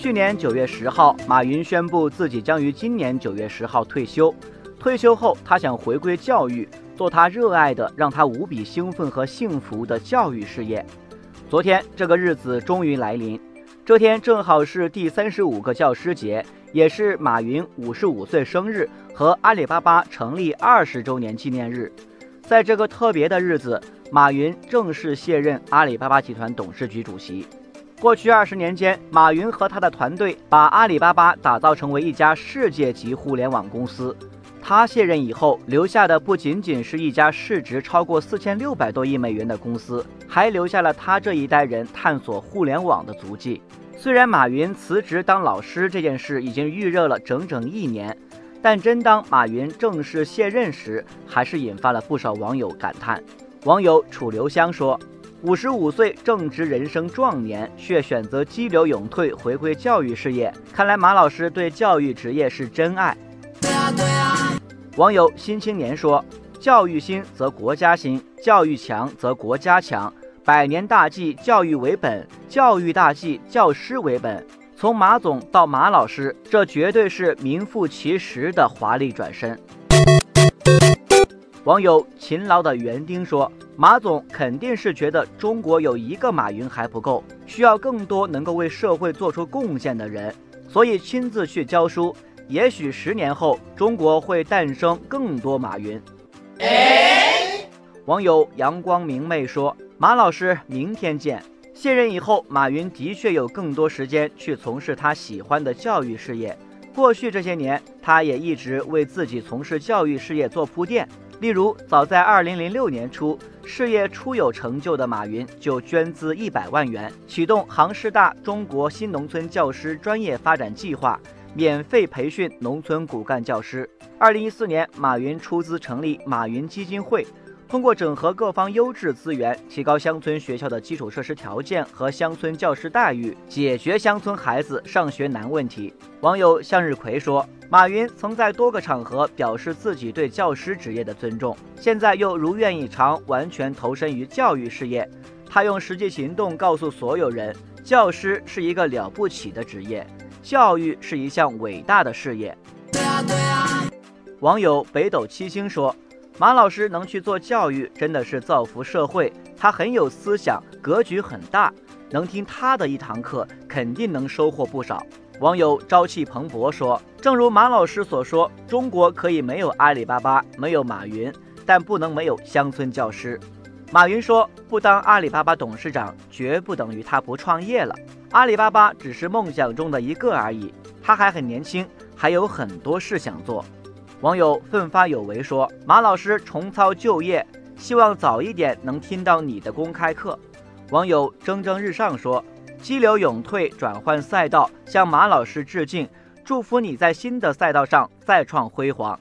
去年九月十号，马云宣布自己将于今年九月十号退休。退休后，他想回归教育，做他热爱的、让他无比兴奋和幸福的教育事业。昨天，这个日子终于来临。这天正好是第三十五个教师节，也是马云五十五岁生日和阿里巴巴成立二十周年纪念日。在这个特别的日子，马云正式卸任阿里巴巴集团董事局主席。过去二十年间，马云和他的团队把阿里巴巴打造成为一家世界级互联网公司。他卸任以后，留下的不仅仅是一家市值超过四千六百多亿美元的公司，还留下了他这一代人探索互联网的足迹。虽然马云辞职当老师这件事已经预热了整整一年，但真当马云正式卸任时，还是引发了不少网友感叹。网友楚留香说。五十五岁正值人生壮年，却选择激流勇退，回归教育事业。看来马老师对教育职业是真爱。对啊对啊。网友新青年说：“教育兴则国家兴，教育强则国家强。百年大计，教育为本；教育大计，教师为本。从马总到马老师，这绝对是名副其实的华丽转身。”网友勤劳的园丁说：“马总肯定是觉得中国有一个马云还不够，需要更多能够为社会做出贡献的人，所以亲自去教书。也许十年后，中国会诞生更多马云。”网友阳光明媚说：“马老师，明天见。”卸任以后，马云的确有更多时间去从事他喜欢的教育事业。过去这些年，他也一直为自己从事教育事业做铺垫。例如，早在二零零六年初，事业初有成就的马云就捐资一百万元，启动杭师大中国新农村教师专业发展计划，免费培训农村骨干教师。二零一四年，马云出资成立马云基金会。通过整合各方优质资源，提高乡村学校的基础设施条件和乡村教师待遇，解决乡村孩子上学难问题。网友向日葵说：“马云曾在多个场合表示自己对教师职业的尊重，现在又如愿以偿，完全投身于教育事业。他用实际行动告诉所有人，教师是一个了不起的职业，教育是一项伟大的事业。”对啊，对啊。网友北斗七星说。马老师能去做教育，真的是造福社会。他很有思想，格局很大，能听他的一堂课，肯定能收获不少。网友朝气蓬勃说：“正如马老师所说，中国可以没有阿里巴巴，没有马云，但不能没有乡村教师。”马云说：“不当阿里巴巴董事长，绝不等于他不创业了。阿里巴巴只是梦想中的一个而已，他还很年轻，还有很多事想做。”网友奋发有为说：“马老师重操旧业，希望早一点能听到你的公开课。”网友蒸蒸日上说：“激流勇退，转换赛道，向马老师致敬，祝福你在新的赛道上再创辉煌。”